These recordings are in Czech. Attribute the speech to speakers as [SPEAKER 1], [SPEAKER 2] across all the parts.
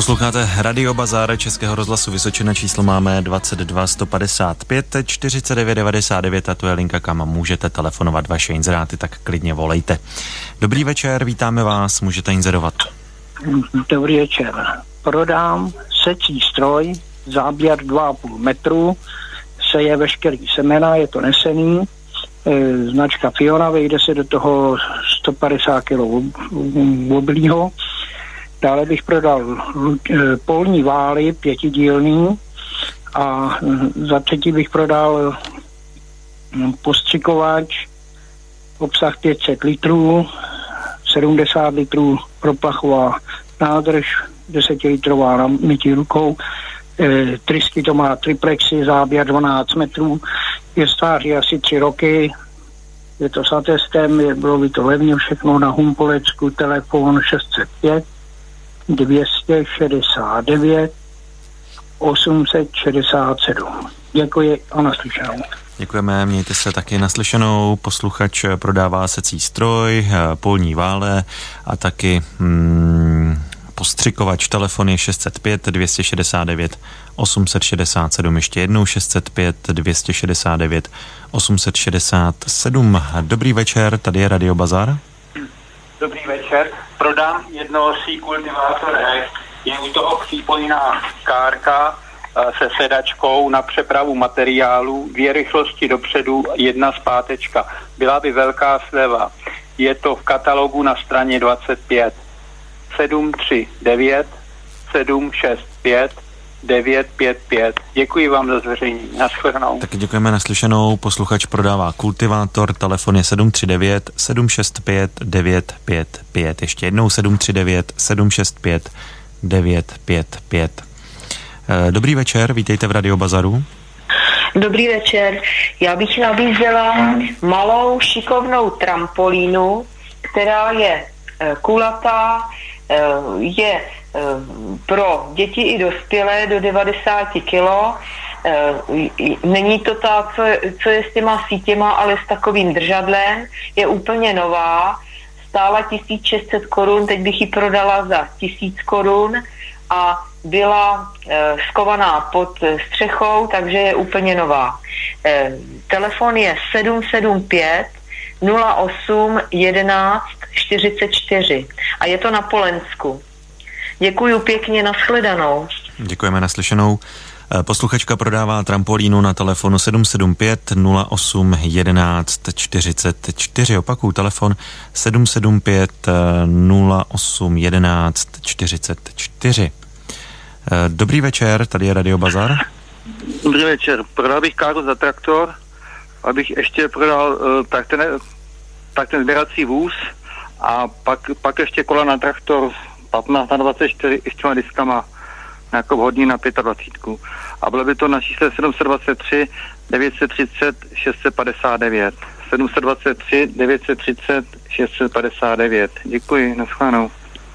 [SPEAKER 1] Posloucháte Radio Bazár Českého rozhlasu Vysočina, číslo máme 22 155 49 99 a to je linka, kam můžete telefonovat vaše inzeráty, tak klidně volejte. Dobrý večer, vítáme vás, můžete inzerovat.
[SPEAKER 2] Dobrý večer. Prodám secí stroj, záběr 2,5 metru, seje veškerý semena, je to nesený, e, značka Fiona, vejde se do toho 150 kg oblího, Dále bych prodal eh, polní vály pětidílný a hm, za třetí bych prodal hm, postřikovač, obsah 500 litrů, 70 litrů proplachová nádrž, 10 litrová na mytí rukou, e, trysky to má triplexy, záběr 12 metrů, je stáří asi 3 roky, je to s atestem, je, bylo by to levně všechno na Humpolecku, telefon 605 269 867. Děkuji a naslyšenou.
[SPEAKER 1] Děkujeme, mějte se taky naslyšenou. Posluchač prodává secí stroj, polní vále a taky hmm, postřikovač. Telefon je 605 269 867. Ještě jednou 605 269 867. Dobrý večer, tady je Radio Bazar.
[SPEAKER 3] Dobrý večer prodám jednosí kultivátor E, je u toho přípojná kárka eh, se sedačkou na přepravu materiálu, dvě rychlosti dopředu, jedna zpátečka. Byla by velká sleva. Je to v katalogu na straně 25. 739 765 955. Děkuji vám za zveřejnění. Naschledanou.
[SPEAKER 1] Taky děkujeme naslyšenou. Posluchač prodává kultivátor, telefon je 739 765 955. Ještě jednou 739 765 955. Dobrý večer, vítejte v Radio Bazaru.
[SPEAKER 4] Dobrý večer. Já bych nabízela malou šikovnou trampolínu, která je eh, kulatá, je Eh, pro děti i dospělé do 90 kg. Eh, není to ta, co, co je s těma sítěma, ale s takovým držadlem. Je úplně nová. Stála 1600 korun, teď bych ji prodala za 1000 korun a byla skovaná pod střechou, takže je úplně nová. Telefon je 775 08 11 44 a je to na Polensku. Děkuji pěkně, nashledanou.
[SPEAKER 1] Děkujeme naslyšenou. Eh, posluchačka prodává trampolínu na telefonu 775 08 11 44. Opakuju telefon 775 08 11 44. Dobrý večer, tady je Radio Bazar.
[SPEAKER 5] Dobrý večer. Prodal bych káru za traktor, abych ještě prodal uh, tak, ten, tak ten sběrací vůz a pak, pak ještě kola na traktor 15 na 24 s těma diskama jako vhodný na 25. A bylo by to na čísle 723 930 659. 723 930 659. Děkuji, naschledanou.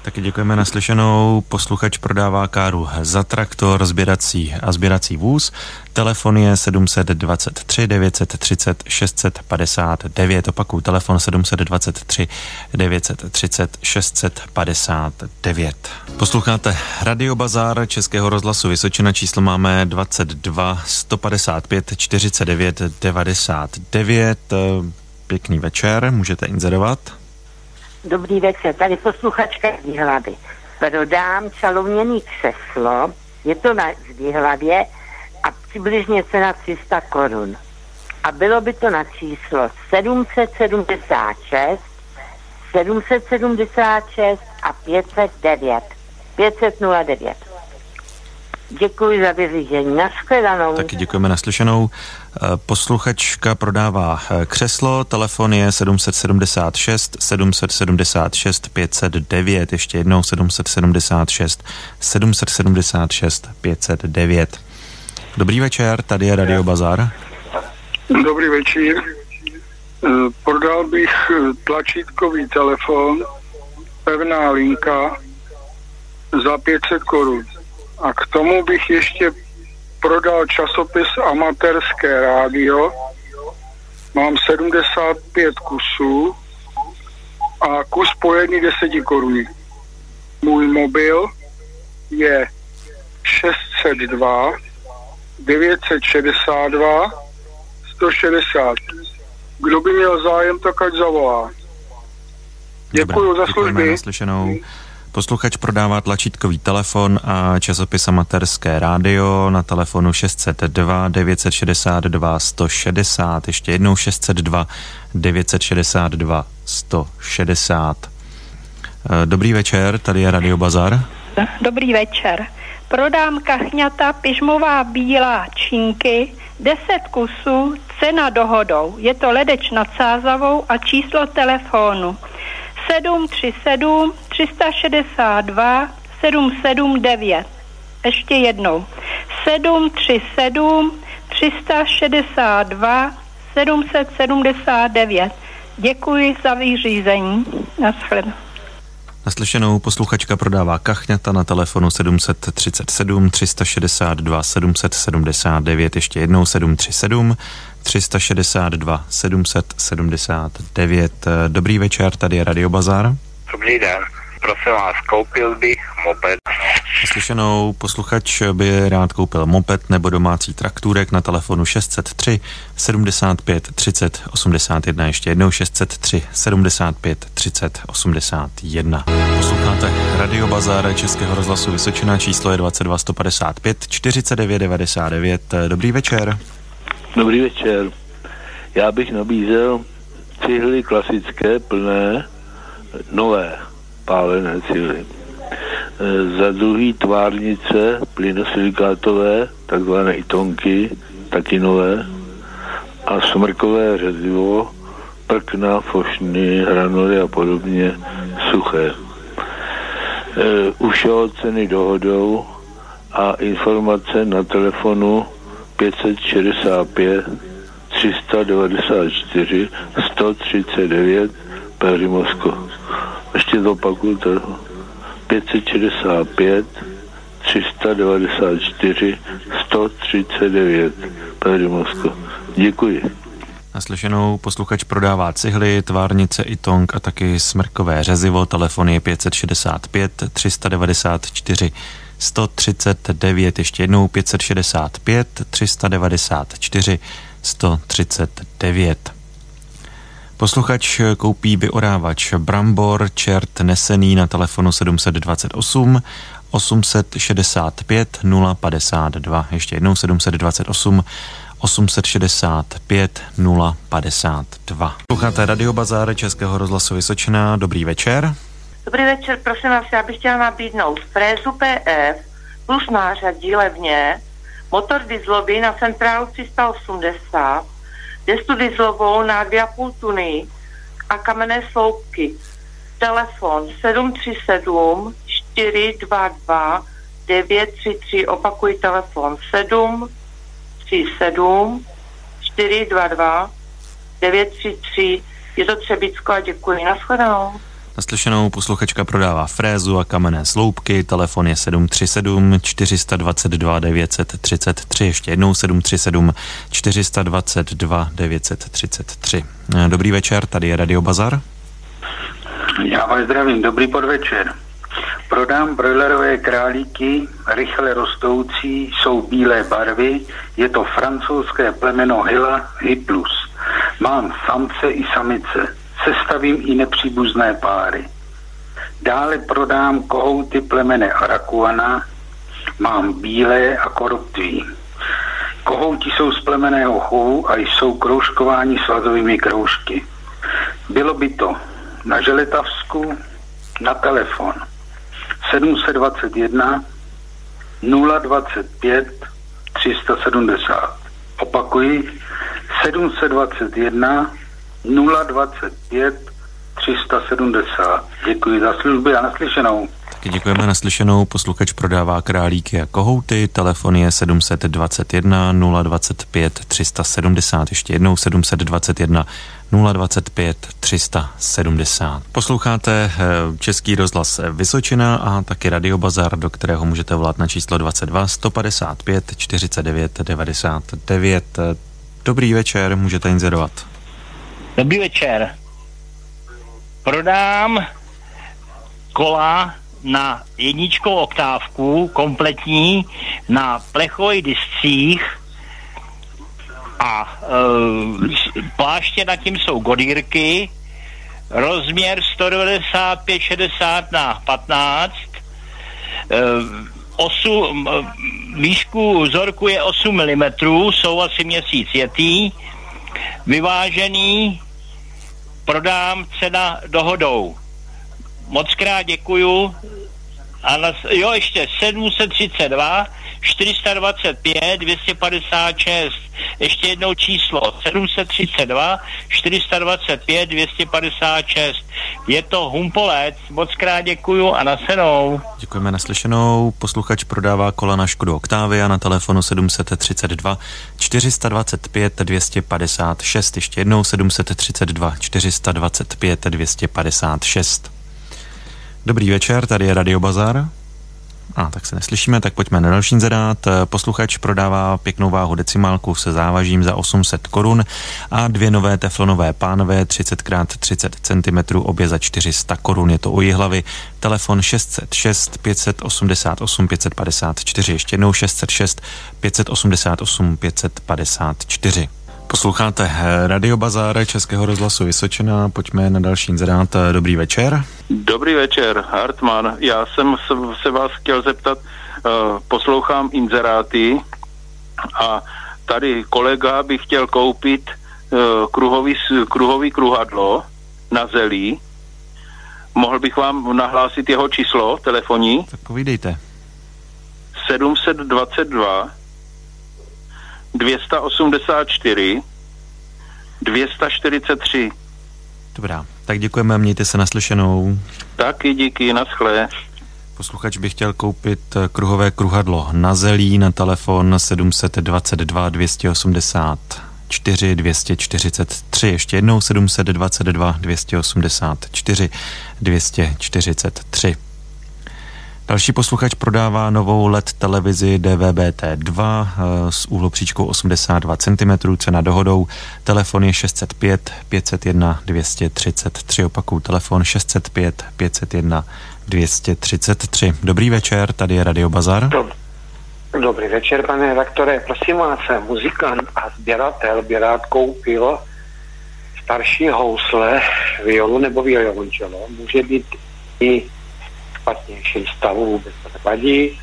[SPEAKER 1] Taky děkujeme naslyšenou. Posluchač prodává káru za traktor, sběrací a sběrací vůz. Telefon je 723 930 659. Opakuju, telefon 723 930 659. Posloucháte Radio Bazár Českého rozhlasu Vysočina. Číslo máme 22 155 49 99. Pěkný večer, můžete inzerovat.
[SPEAKER 6] Dobrý večer, tady posluchačka z Výhlavy. Prodám čalovněný křeslo, je to na Výhlavě a přibližně cena 300 korun. A bylo by to na číslo 776, 776 a 509. 509. Děkuji za vyřízení. Naschledanou.
[SPEAKER 1] Taky děkujeme naslyšenou. Eh, posluchačka prodává eh, křeslo, telefon je 776 776 509, ještě jednou 776 776 509. Dobrý večer, tady je Radio Bazar.
[SPEAKER 7] Dobrý večer. Eh, prodal bych tlačítkový telefon, pevná linka za 500 korun. A k tomu bych ještě prodal časopis Amatérské rádio. Mám 75 kusů a kus po jedný deseti koruny. Můj mobil je 602 962 160. Kdo by měl zájem, tak ať zavolá. Děkuji za služby.
[SPEAKER 1] Naslyšenou. Posluchač prodává tlačítkový telefon a časopis Amatérské rádio na telefonu 602 962 160. Ještě jednou 602 962 160. Dobrý večer, tady je Radio Bazar.
[SPEAKER 8] Dobrý večer. Prodám kachňata pižmová bílá činky, 10 kusů, cena dohodou. Je to ledeč nad Sázavou a číslo telefonu 737 362 779. Ještě jednou. 737 362 779. Děkuji za vyřízení. Naschledanou.
[SPEAKER 1] Naslyšenou posluchačka prodává kachňata na telefonu 737 362 779, ještě jednou 737 362 779. Dobrý večer, tady je Radio Bazar.
[SPEAKER 9] Dobrý den, prosím vás, koupil bych moped.
[SPEAKER 1] Slyšenou posluchač by rád koupil moped nebo domácí traktůrek na telefonu 603 75 30 81. Ještě jednou 603 75 30 81. Posloucháte Radio Bazar Českého rozhlasu Vysočina, číslo je 22 155 49 99. Dobrý večer.
[SPEAKER 10] Dobrý večer. Já bych nabízel cihly klasické, plné, nové pálené cihly. Za druhý tvárnice plynosilikátové, takzvané itonky, taky nové. A smrkové řezivo, prkna, fošny, hranuly a podobně, suché. Už ceny dohodou a informace na telefonu 565 394 139 Peřimosko. Ještě zopakuju to. 565 394 139 Peřimosko. Děkuji.
[SPEAKER 1] Naslyšenou posluchač prodává cihly, tvárnice i tong a taky smrkové řezivo. Telefon je 565 394 139, ještě jednou 565 394 139. Posluchač koupí vyorávač Brambor čert nesený na telefonu 728 865 052. Ještě jednou 728 865 052. Posloucháte Radio Bazár Českého rozhlasu Vysočina. Dobrý večer.
[SPEAKER 11] Dobrý večer, prosím vás, já bych chtěla nabídnout frézu PF plus nářadí levně, motor dieselový na centrálu 380, destu dieselovou na 2,5 tuny a kamenné sloupky. Telefon 737 422 933, opakuji telefon 737 422 933, je to Třebicko a děkuji. Naschledanou.
[SPEAKER 1] Naslyšenou posluchačka prodává frézu a kamenné sloupky, telefon je 737 422 933, ještě jednou 737 422 933. Dobrý večer, tady je Radio Bazar.
[SPEAKER 3] Já vás zdravím, dobrý podvečer. Prodám brojlerové králíky, rychle rostoucí, jsou bílé barvy, je to francouzské plemeno Hila Hiplus. Mám samce i samice sestavím i nepříbuzné páry. Dále prodám kohouty plemene Arakuana, mám bílé a koruptví. Kohouti jsou z plemeného chovu a jsou kroužkováni svazovými kroužky. Bylo by to na Želetavsku, na telefon 721 025 370. Opakuji 721 025 370. Děkuji za služby a naslyšenou.
[SPEAKER 1] Taky děkujeme naslyšenou. Posluchač prodává králíky a kohouty. Telefon je 721 025 370. Ještě jednou 721 025 370. Posloucháte eh, Český rozhlas Vysočina a taky Radio Bazar, do kterého můžete volat na číslo 22 155 49 99. Dobrý večer, můžete inzerovat.
[SPEAKER 12] Dobrý večer. Prodám kola na jedničkou oktávku kompletní na plechových discích a e, pláště nad tím jsou godírky, rozměr 195-60 na 15, e, osu, výšku vzorku je 8 mm, jsou asi měsíc jetý, vyvážený, prodám cena dohodou. Moc krát děkuju. A na, jo, ještě 732 425 256. Ještě jednou číslo 732 425 256. Je to Humpolec. Moc krát děkuju a nasenou.
[SPEAKER 1] Děkujeme naslyšenou. Posluchač prodává kola na Škodu Octavia na telefonu 732 425 256. Ještě jednou 732 425 256. Dobrý večer, tady je Radio Bazar. A tak se neslyšíme, tak pojďme na další inzerát. Posluchač prodává pěknou váhu decimálku se závažím za 800 korun a dvě nové teflonové pánové 30x30 cm obě za 400 korun. Je to u hlavy. Telefon 606 588 554. Ještě jednou 606 588 554. Posloucháte Radio Bazár Českého rozhlasu Vysočina. Pojďme na další inzerát. Dobrý večer.
[SPEAKER 13] Dobrý večer, Hartmann. Já jsem se vás chtěl zeptat, uh, poslouchám inzeráty a tady kolega by chtěl koupit uh, kruhový, kruhový kruhadlo na zelí. Mohl bych vám nahlásit jeho číslo telefonní?
[SPEAKER 1] Tak povídejte.
[SPEAKER 13] 722 284 243.
[SPEAKER 1] Dobrá, tak děkujeme, mějte se naslyšenou.
[SPEAKER 13] Taky díky, naschle.
[SPEAKER 1] Posluchač by chtěl koupit eh, kruhové kruhadlo na zelí na telefon 722 284 243. Ještě jednou 722 284 243. Další posluchač prodává novou LED televizi DVB-T2 eh, s úhlopříčkou 82 cm, cena dohodou. Telefon je 605 501 233. Opakuju, telefon 605 501 233. Dobrý večer, tady je Radio Bazar.
[SPEAKER 14] Dobrý večer, pane redaktore. Prosím vás, muzikant a sběratel by rád koupil starší housle, violu nebo violončelo. Může být i špatnějším stavu, vůbec to nevadí.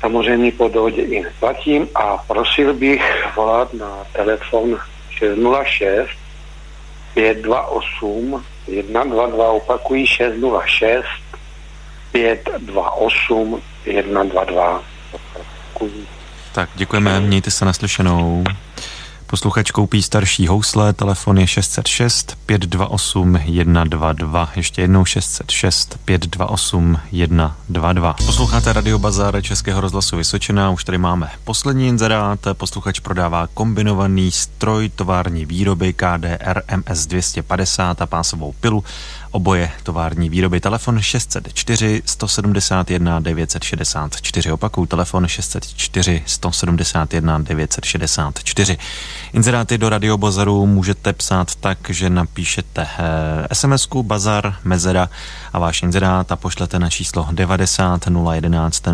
[SPEAKER 14] Samozřejmě po dohodě i neplatím a prosil bych volat na telefon 606 528 122, opakují 606 528 122.
[SPEAKER 1] Tak děkujeme, mějte se naslyšenou. Posluchač koupí starší housle, telefon je 606 528 122. Ještě jednou 606 528 122. Posloucháte Radio Bazar Českého rozhlasu Vysočina, už tady máme poslední inzerát. Posluchač prodává kombinovaný stroj tovární výroby KDR MS 250 a pásovou pilu oboje tovární výroby. Telefon 604 171 964. Opakuju, telefon 604 171 964. Inzeráty do radiobazaru můžete psát tak, že napíšete eh, SMS-ku Bazar Mezera a váš inzerát a pošlete na číslo 90 011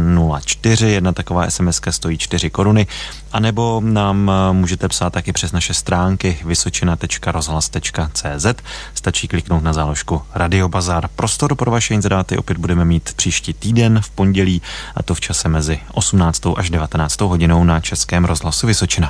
[SPEAKER 1] 04. Jedna taková SMS stojí 4 koruny. A nebo nám eh, můžete psát taky přes naše stránky vysočina.rozhlas.cz. Stačí kliknout na záložku Radio Bazar. Prostor pro vaše inzeráty opět budeme mít příští týden v pondělí a to v čase mezi 18. až 19. hodinou na Českém rozhlasu Vysočina.